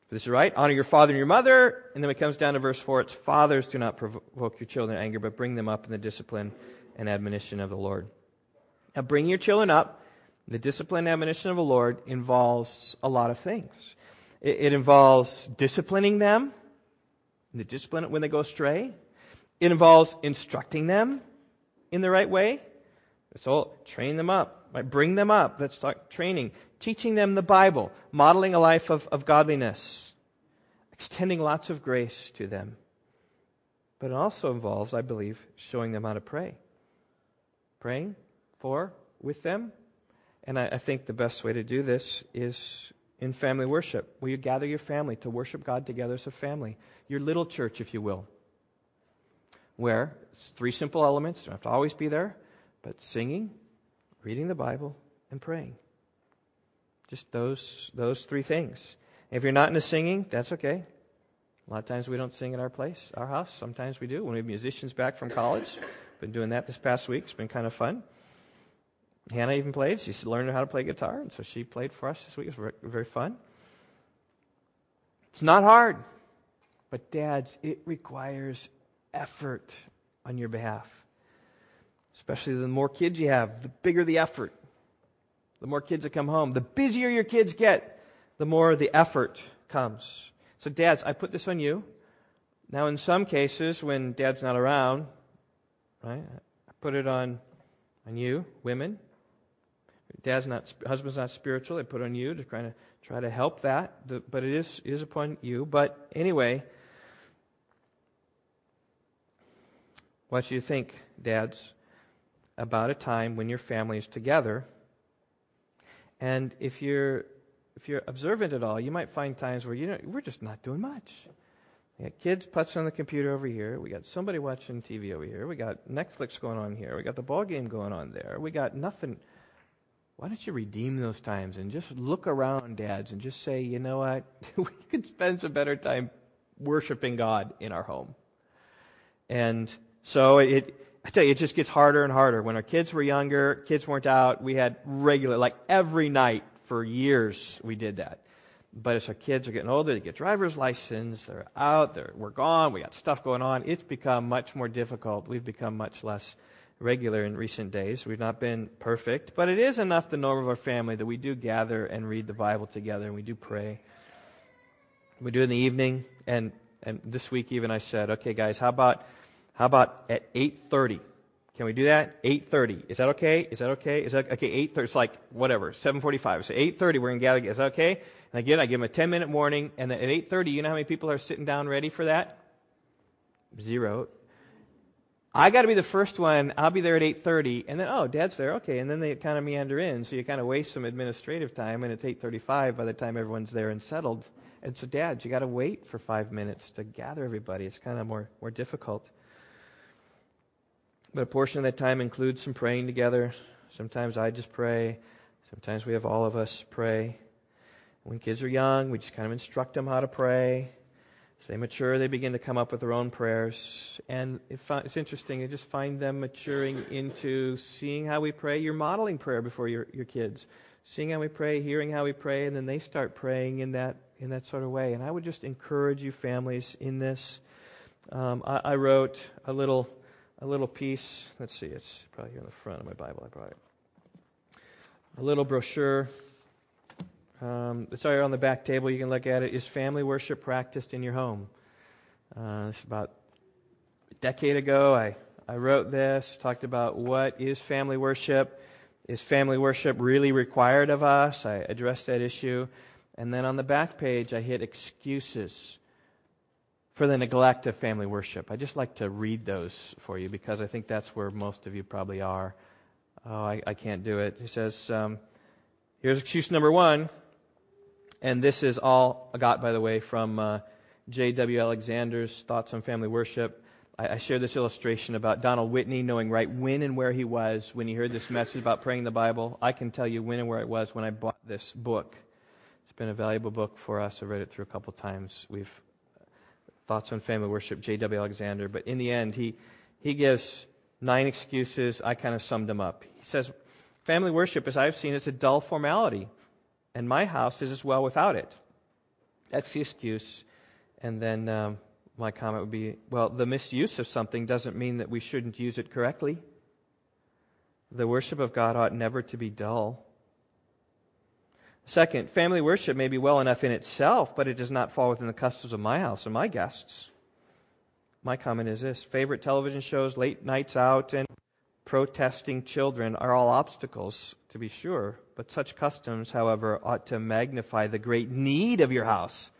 This is right. Honor your father and your mother. And then it comes down to verse 4 it's fathers, do not provoke your children to anger, but bring them up in the discipline and admonition of the Lord. Now, bring your children up, the discipline and admonition of the Lord involves a lot of things. It, it involves disciplining them, the discipline when they go astray. It involves instructing them in the right way. So train them up, right? bring them up. Talk training. Teaching them the Bible, modeling a life of, of godliness, extending lots of grace to them. But it also involves, I believe, showing them how to pray. Praying for, with them. And I, I think the best way to do this is in family worship, where you gather your family to worship God together as a family. Your little church, if you will. Where it's three simple elements, don't have to always be there, but singing, reading the Bible, and praying. Just those, those three things. If you're not into singing, that's okay. A lot of times we don't sing at our place, our house. Sometimes we do. When we have musicians back from college, been doing that this past week. It's been kind of fun. Hannah even played. She's learning how to play guitar, and so she played for us this week. It was very, very fun. It's not hard, but dads, it requires effort on your behalf. Especially the more kids you have, the bigger the effort. The more kids that come home, the busier your kids get, the more the effort comes. So, dads, I put this on you. Now, in some cases, when dad's not around, right, I put it on, on you, women. Dad's not, husband's not spiritual. I put on you to kind of try to help that, but it is, it is upon you. But anyway, what do you think, dads, about a time when your family is together? And if you're if you're observant at all, you might find times where you know we're just not doing much. We got kids putzing on the computer over here. We got somebody watching TV over here. We got Netflix going on here. We got the ball game going on there. We got nothing. Why don't you redeem those times and just look around, dads, and just say, you know what? we could spend some better time worshiping God in our home. And so it, I tell you, it just gets harder and harder. When our kids were younger, kids weren't out, we had regular, like every night for years, we did that. But as our kids are getting older, they get driver's license, they're out, they're, we're gone, we got stuff going on. It's become much more difficult. We've become much less regular in recent days. We've not been perfect, but it is enough the norm of our family that we do gather and read the Bible together and we do pray. We do in the evening, and, and this week even I said, okay, guys, how about how about at 8:30? Can we do that? 8:30. Is that okay? Is that okay? Is that okay? 8:30. It's like whatever. 7:45. So 8:30 we're gonna gather. Is that okay? And again, I give them a 10 minute warning, and then at 8:30, you know how many people are sitting down ready for that? Zero. I got to be the first one. I'll be there at 8:30, and then oh, Dad's there. Okay, and then they kind of meander in, so you kind of waste some administrative time, and it's 8:35 by the time everyone's there and settled. And so, Dad, you got to wait for five minutes to gather everybody. It's kind of more more difficult. But a portion of that time includes some praying together. Sometimes I just pray. Sometimes we have all of us pray. When kids are young, we just kind of instruct them how to pray. As they mature, they begin to come up with their own prayers. And it's interesting, you just find them maturing into seeing how we pray. You're modeling prayer before your, your kids. Seeing how we pray, hearing how we pray, and then they start praying in that, in that sort of way. And I would just encourage you families in this. Um, I, I wrote a little a little piece. Let's see, it's probably here in the front of my Bible. I brought it. A little brochure. Um, it's right on the back table. You can look at it. Is family worship practiced in your home? Uh, it's about a decade ago. I, I wrote this, talked about what is family worship. Is family worship really required of us? I addressed that issue. And then on the back page, I hit excuses for the neglect of family worship. I just like to read those for you because I think that's where most of you probably are. Oh, I, I can't do it. He says, um, here's excuse number one. And this is all I got, by the way, from uh, J.W. Alexander's Thoughts on Family Worship. I, I this illustration about Donald Whitney knowing right when and where he was when he heard this message about praying the Bible. I can tell you when and where it was when I bought this book. It's been a valuable book for us. I've read it through a couple times. We've Thoughts on Family Worship, J.W. Alexander. But in the end, he, he gives nine excuses. I kind of summed them up. He says, Family worship, as I've seen, is a dull formality, and my house is as well without it. That's the excuse. And then um, my comment would be well, the misuse of something doesn't mean that we shouldn't use it correctly. The worship of God ought never to be dull. Second, family worship may be well enough in itself, but it does not fall within the customs of my house and my guests. My comment is this favorite television shows, late nights out, and protesting children are all obstacles, to be sure. But such customs, however, ought to magnify the great need of your house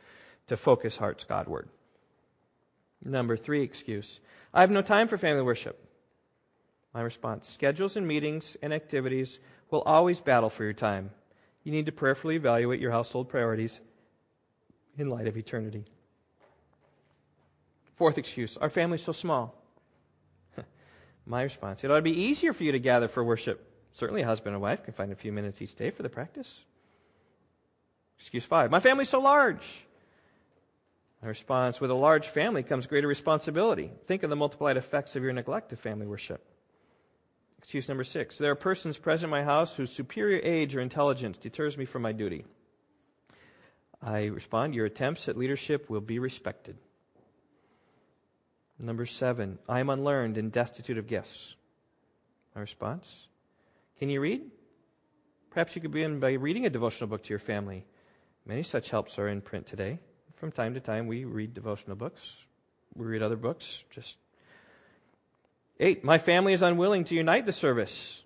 to focus hearts Godward. Number three excuse I have no time for family worship. My response schedules and meetings and activities will always battle for your time you need to prayerfully evaluate your household priorities in light of eternity. Fourth excuse our family's so small. My response it ought to be easier for you to gather for worship. Certainly, a husband and wife can find a few minutes each day for the practice. Excuse five my family's so large. My response with a large family comes greater responsibility. Think of the multiplied effects of your neglect of family worship. Excuse number six. There are persons present in my house whose superior age or intelligence deters me from my duty. I respond, Your attempts at leadership will be respected. Number seven, I am unlearned and destitute of gifts. My response, Can you read? Perhaps you could begin by reading a devotional book to your family. Many such helps are in print today. From time to time, we read devotional books. We read other books. Just Eight, my family is unwilling to unite the service.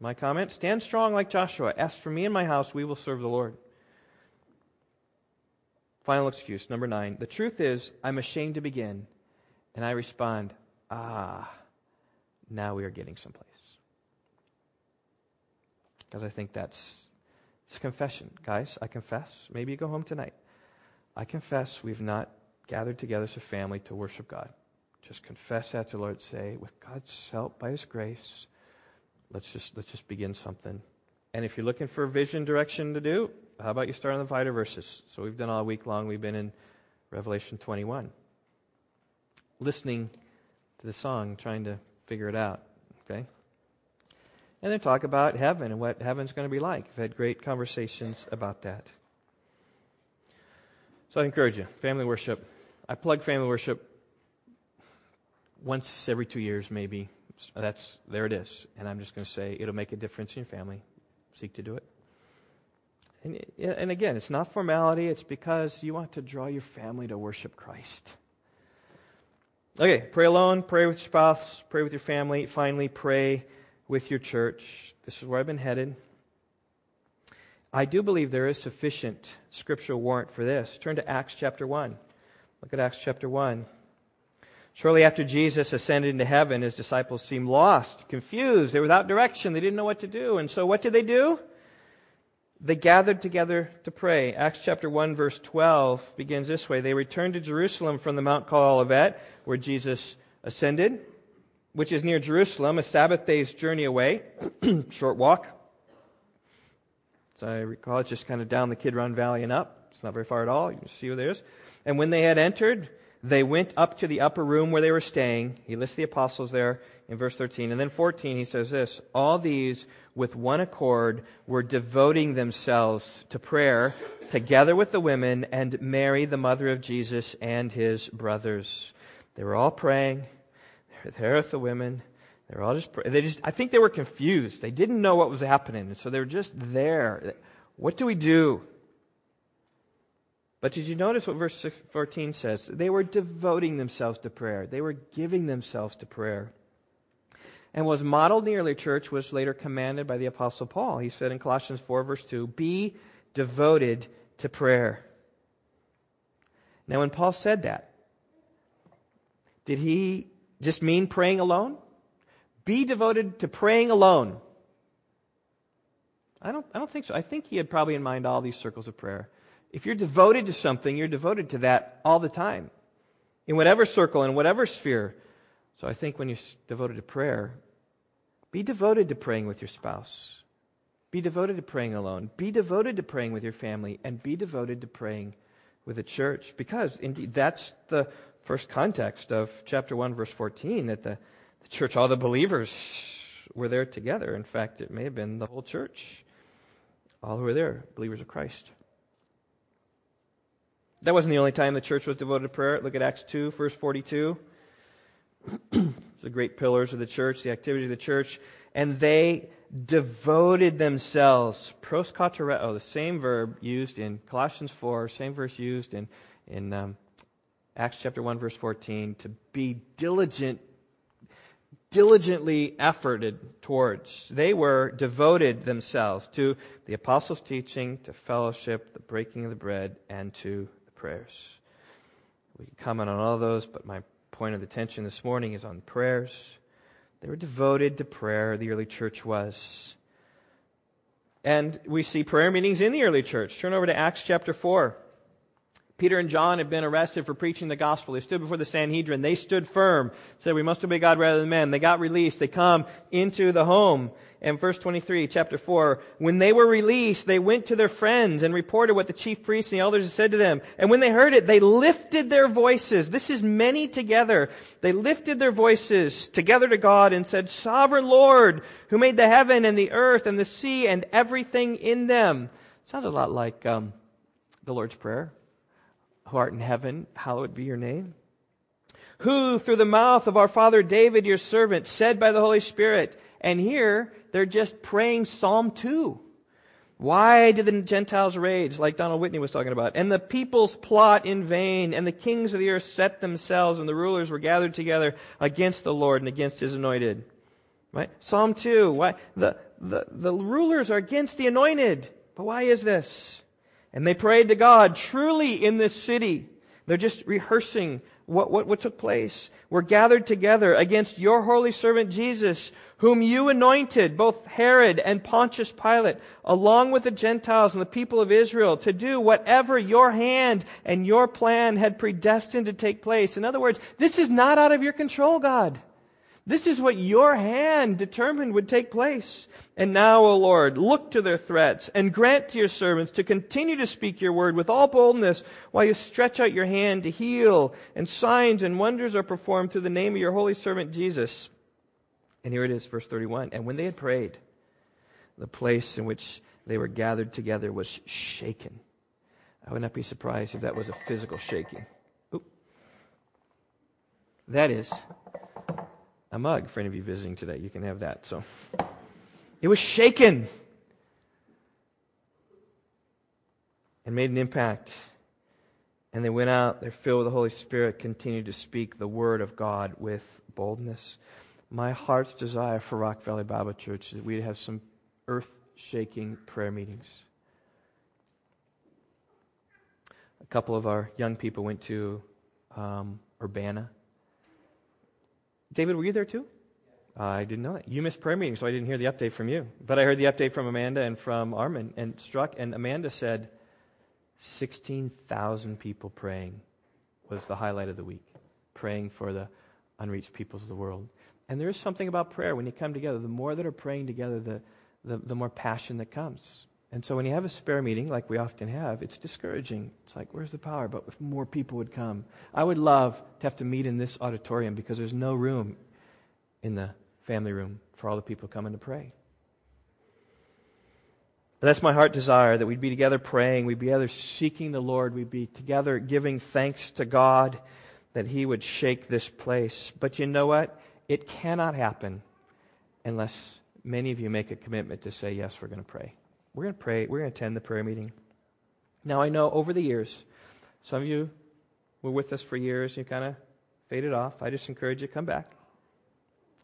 My comment stand strong like Joshua. As for me and my house, we will serve the Lord. Final excuse, number nine. The truth is, I'm ashamed to begin. And I respond, ah, now we are getting someplace. Because I think that's it's confession. Guys, I confess. Maybe you go home tonight. I confess we've not gathered together as a family to worship God. Just confess that to the Lord. Say, with God's help, by His grace, let's just let's just begin something. And if you're looking for vision direction to do, how about you start on the Vita verses? So we've done all week long. We've been in Revelation 21. Listening to the song, trying to figure it out. Okay? And then talk about heaven and what heaven's going to be like. We've had great conversations about that. So I encourage you, family worship. I plug family worship once every two years, maybe. That's there it is. And I'm just going to say it'll make a difference in your family. Seek to do it. And, and again, it's not formality, it's because you want to draw your family to worship Christ. Okay, pray alone, pray with your spouse, pray with your family. Finally, pray with your church. This is where I've been headed. I do believe there is sufficient scriptural warrant for this. Turn to Acts chapter 1. Look at Acts chapter 1. Shortly after Jesus ascended into heaven, his disciples seemed lost, confused. They were without direction. They didn't know what to do. And so what did they do? They gathered together to pray. Acts chapter 1 verse 12 begins this way. They returned to Jerusalem from the Mount called Olivet, where Jesus ascended which is near Jerusalem, a Sabbath day's journey away, short walk. So I recall it's just kind of down the Kidron Valley and up. It's not very far at all. You can see where there is. And when they had entered, they went up to the upper room where they were staying. He lists the apostles there in verse 13. And then 14, he says this All these, with one accord, were devoting themselves to prayer, together with the women and Mary, the mother of Jesus, and his brothers. They were all praying They were there with the women. They were all just, they just, I think they were confused. They didn't know what was happening. And so they were just there. What do we do? But did you notice what verse 14 says? They were devoting themselves to prayer. They were giving themselves to prayer. And was modeled in the early church was later commanded by the apostle Paul. He said in Colossians 4 verse 2, be devoted to prayer. Now when Paul said that, did he just mean praying alone? Be devoted to praying alone. I don't, I don't think so. I think he had probably in mind all these circles of prayer. If you're devoted to something, you're devoted to that all the time, in whatever circle, in whatever sphere. So I think when you're devoted to prayer, be devoted to praying with your spouse. Be devoted to praying alone. Be devoted to praying with your family. And be devoted to praying with the church. Because, indeed, that's the first context of chapter 1, verse 14, that the, the church, all the believers were there together. In fact, it may have been the whole church. All who were there, believers of Christ. That wasn't the only time the church was devoted to prayer. Look at Acts 2, verse 42. the great pillars of the church, the activity of the church. And they devoted themselves. Proskatereo, the same verb used in Colossians 4, same verse used in, in um, Acts chapter 1 verse 14, to be diligent, diligently efforted towards. They were devoted themselves to the apostles' teaching, to fellowship, the breaking of the bread, and to prayers. We can comment on all those, but my point of attention this morning is on prayers. They were devoted to prayer, the early church was. And we see prayer meetings in the early church. Turn over to Acts chapter 4. Peter and John had been arrested for preaching the gospel. They stood before the Sanhedrin. They stood firm, said, We must obey God rather than men. They got released. They come into the home. And verse 23, chapter 4, when they were released, they went to their friends and reported what the chief priests and the elders had said to them. And when they heard it, they lifted their voices. This is many together. They lifted their voices together to God and said, Sovereign Lord, who made the heaven and the earth and the sea and everything in them. Sounds a lot like um, the Lord's Prayer who art in heaven, hallowed be your name. Who, through the mouth of our father David, your servant, said by the Holy Spirit, and here they're just praying Psalm 2. Why did the Gentiles rage, like Donald Whitney was talking about? And the peoples plot in vain, and the kings of the earth set themselves, and the rulers were gathered together against the Lord and against his anointed. Right? Psalm 2. Why? The, the, the rulers are against the anointed. But why is this? And they prayed to God truly in this city. They're just rehearsing what, what, what took place. We're gathered together against your holy servant Jesus, whom you anointed, both Herod and Pontius Pilate, along with the Gentiles and the people of Israel, to do whatever your hand and your plan had predestined to take place. In other words, this is not out of your control, God. This is what your hand determined would take place. And now, O Lord, look to their threats and grant to your servants to continue to speak your word with all boldness while you stretch out your hand to heal and signs and wonders are performed through the name of your holy servant Jesus. And here it is, verse 31. And when they had prayed, the place in which they were gathered together was shaken. I would not be surprised if that was a physical shaking. That is a mug for any of you visiting today. You can have that. So it was shaken and made an impact. And they went out, they're filled with the Holy Spirit, continued to speak the word of God with boldness. My heart's desire for Rock Valley Bible Church is that we'd have some earth shaking prayer meetings. A couple of our young people went to um, Urbana David, were you there too? I didn't know that. You missed prayer meeting, so I didn't hear the update from you. But I heard the update from Amanda and from Armin and struck. And Amanda said 16,000 people praying was the highlight of the week, praying for the unreached peoples of the world. And there is something about prayer when you come together. The more that are praying together, the, the, the more passion that comes. And so when you have a spare meeting, like we often have, it's discouraging. It's like, where's the power? But if more people would come, I would love to have to meet in this auditorium because there's no room in the family room for all the people coming to pray. But that's my heart desire that we'd be together praying, we'd be together seeking the Lord, we'd be together giving thanks to God that He would shake this place. But you know what? It cannot happen unless many of you make a commitment to say, yes, we're going to pray. We're going to pray. We're going to attend the prayer meeting. Now, I know over the years, some of you were with us for years and you kind of faded off. I just encourage you to come back.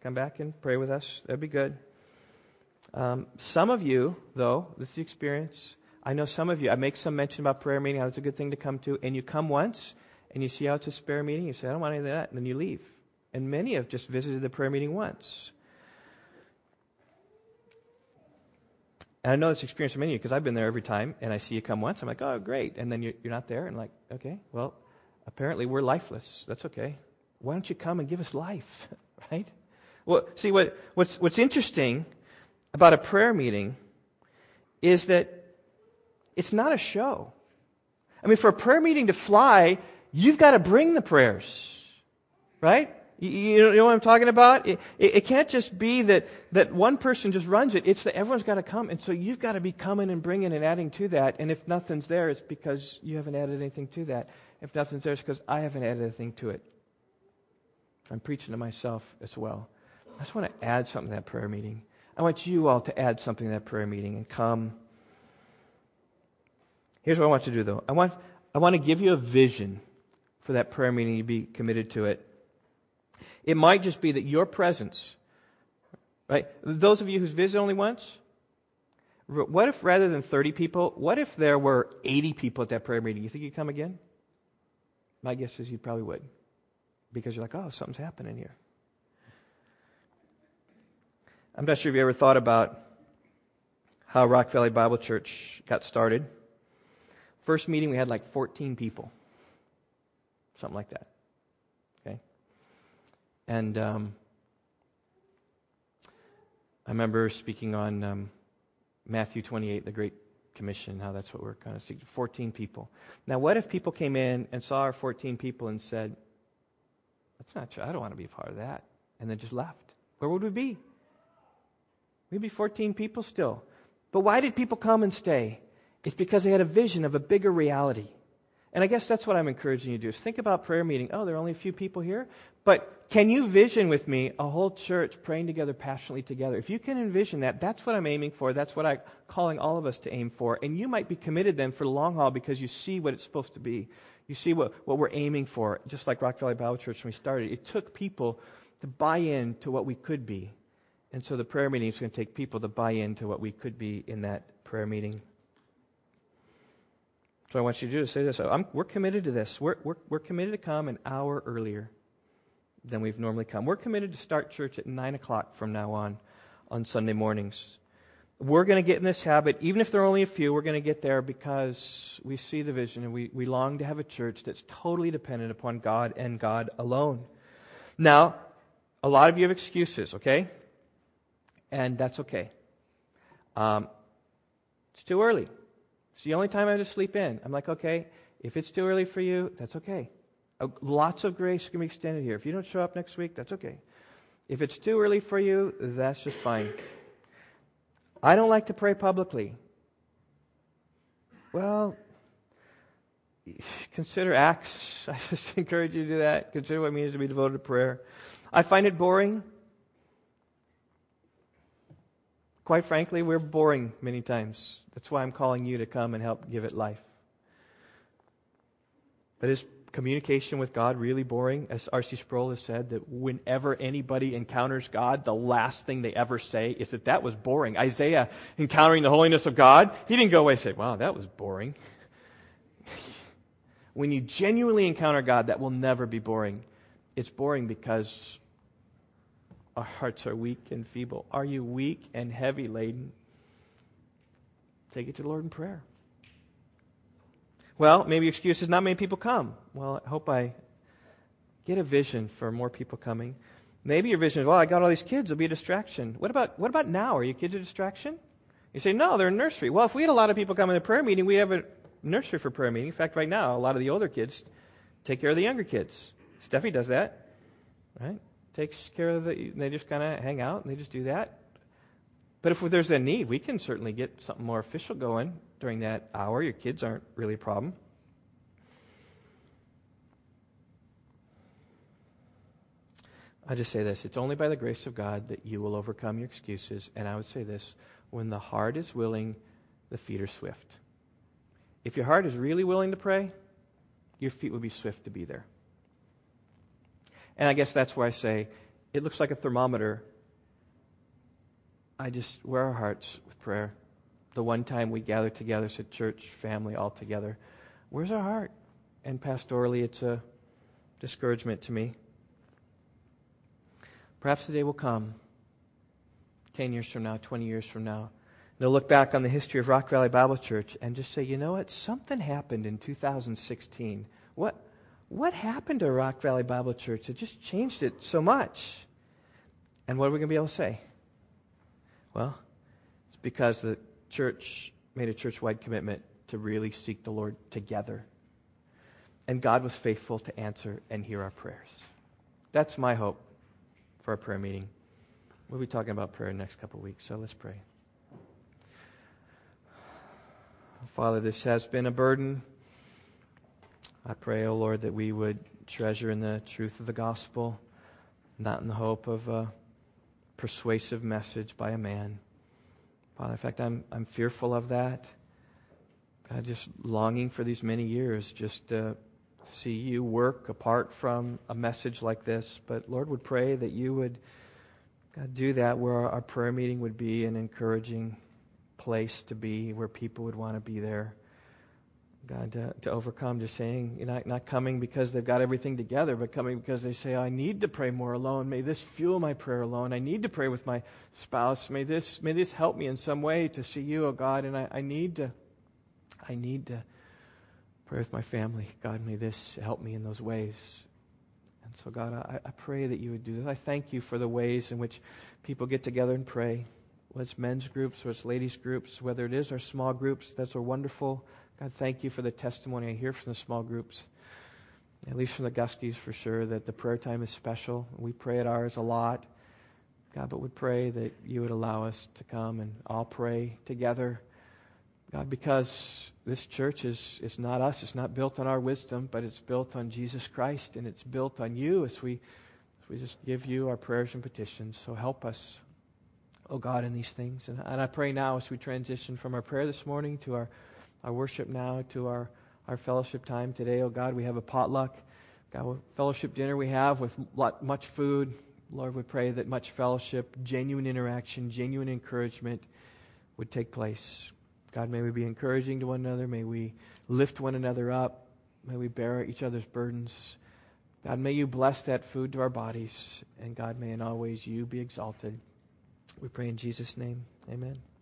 Come back and pray with us. That'd be good. Um, some of you, though, this is the experience. I know some of you, I make some mention about prayer meeting, how it's a good thing to come to, and you come once and you see how it's a spare meeting, you say, I don't want any of that, and then you leave. And many have just visited the prayer meeting once. And I know this experience from many of you because I've been there every time and I see you come once. I'm like, oh, great. And then you're, you're not there. And like, okay, well, apparently we're lifeless. That's okay. Why don't you come and give us life? right? Well, see, what, what's, what's interesting about a prayer meeting is that it's not a show. I mean, for a prayer meeting to fly, you've got to bring the prayers, right? You know what I'm talking about? It, it, it, can't just be that, that one person just runs it. It's that everyone's got to come. And so you've got to be coming and bringing and adding to that. And if nothing's there, it's because you haven't added anything to that. If nothing's there, it's because I haven't added anything to it. I'm preaching to myself as well. I just want to add something to that prayer meeting. I want you all to add something to that prayer meeting and come. Here's what I want you to do, though. I want, I want to give you a vision for that prayer meeting. You be committed to it. It might just be that your presence, right? Those of you who's visited only once, what if rather than 30 people, what if there were 80 people at that prayer meeting? You think you'd come again? My guess is you probably would. Because you're like, oh, something's happening here. I'm not sure if you ever thought about how Rock Valley Bible Church got started. First meeting, we had like 14 people. Something like that. And um, I remember speaking on um, Matthew 28, the Great Commission, how that's what we're kind of seeing. 14 people. Now, what if people came in and saw our 14 people and said, That's not true. I don't want to be a part of that. And then just left? Where would we be? We'd be 14 people still. But why did people come and stay? It's because they had a vision of a bigger reality. And I guess that's what I'm encouraging you to do is think about prayer meeting. Oh, there are only a few people here. But can you vision with me a whole church praying together passionately together? If you can envision that, that's what I'm aiming for. That's what I'm calling all of us to aim for. And you might be committed then for the long haul because you see what it's supposed to be. You see what, what we're aiming for. Just like Rock Valley Bible Church when we started, it took people to buy in to what we could be. And so the prayer meeting is going to take people to buy into what we could be in that prayer meeting. So I want you to do is say this. I'm, we're committed to this. We're, we're, we're committed to come an hour earlier than we've normally come. We're committed to start church at 9 o'clock from now on, on Sunday mornings. We're going to get in this habit, even if there are only a few, we're going to get there because we see the vision and we, we long to have a church that's totally dependent upon God and God alone. Now, a lot of you have excuses, okay? And that's okay. Um, it's too early. It's the only time I to sleep in. I'm like, okay, if it's too early for you, that's okay. Uh, lots of grace can be extended here. If you don't show up next week, that's okay. If it's too early for you, that's just fine. I don't like to pray publicly. Well, consider Acts. I just encourage you to do that. Consider what it means to be devoted to prayer. I find it boring. Quite frankly, we're boring many times. That's why I'm calling you to come and help give it life. But is communication with God really boring? As R.C. Sproul has said, that whenever anybody encounters God, the last thing they ever say is that that was boring. Isaiah, encountering the holiness of God, he didn't go away and say, wow, that was boring. when you genuinely encounter God, that will never be boring. It's boring because our hearts are weak and feeble. Are you weak and heavy laden? Take it to the Lord in prayer. Well, maybe excuses not many people come. Well, I hope I get a vision for more people coming. Maybe your vision is, well, I got all these kids, it'll be a distraction. What about what about now? Are your kids a distraction? You say, no, they're in nursery. Well, if we had a lot of people come in the prayer meeting, we'd have a nursery for prayer meeting. In fact, right now, a lot of the older kids take care of the younger kids. Steffi does that, right? Takes care of the, they just kind of hang out and they just do that. But if there's a need, we can certainly get something more official going during that hour. Your kids aren't really a problem. I just say this it's only by the grace of God that you will overcome your excuses. And I would say this when the heart is willing, the feet are swift. If your heart is really willing to pray, your feet will be swift to be there. And I guess that's where I say it looks like a thermometer I just wear our hearts with prayer. The one time we gather together as a church family all together, where's our heart? And pastorally, it's a discouragement to me. Perhaps the day will come, 10 years from now, 20 years from now. They'll look back on the history of Rock Valley Bible Church and just say, you know what? Something happened in 2016. What, what happened to Rock Valley Bible Church? It just changed it so much. And what are we going to be able to say? Well, it's because the church made a church wide commitment to really seek the Lord together. And God was faithful to answer and hear our prayers. That's my hope for our prayer meeting. We'll be talking about prayer in the next couple of weeks, so let's pray. Father, this has been a burden. I pray, O oh Lord, that we would treasure in the truth of the gospel, not in the hope of a persuasive message by a man. Father, in fact, I'm, I'm fearful of that. God, just longing for these many years just to see you work apart from a message like this. But Lord, would pray that you would, God, do that where our prayer meeting would be an encouraging place to be, where people would want to be there. God, to, to overcome just saying, you know, not coming because they've got everything together, but coming because they say, I need to pray more alone. May this fuel my prayer alone. I need to pray with my spouse. May this, may this help me in some way to see you, oh God, and I, I need to, I need to pray with my family. God, may this help me in those ways. And so, God, I, I pray that you would do this. I thank you for the ways in which people get together and pray. Whether it's men's groups or it's ladies' groups, whether it is our small groups, that's a wonderful God, thank you for the testimony I hear from the small groups, at least from the Guskies for sure, that the prayer time is special. We pray at ours a lot. God, but we pray that you would allow us to come and all pray together. God, because this church is, is not us, it's not built on our wisdom, but it's built on Jesus Christ, and it's built on you as we, as we just give you our prayers and petitions. So help us, oh God, in these things. And, and I pray now as we transition from our prayer this morning to our our worship now to our, our fellowship time today. Oh God, we have a potluck. God, fellowship dinner we have with lot, much food. Lord, we pray that much fellowship, genuine interaction, genuine encouragement would take place. God, may we be encouraging to one another. May we lift one another up. May we bear each other's burdens. God, may you bless that food to our bodies. And God, may in all ways you be exalted. We pray in Jesus' name. Amen.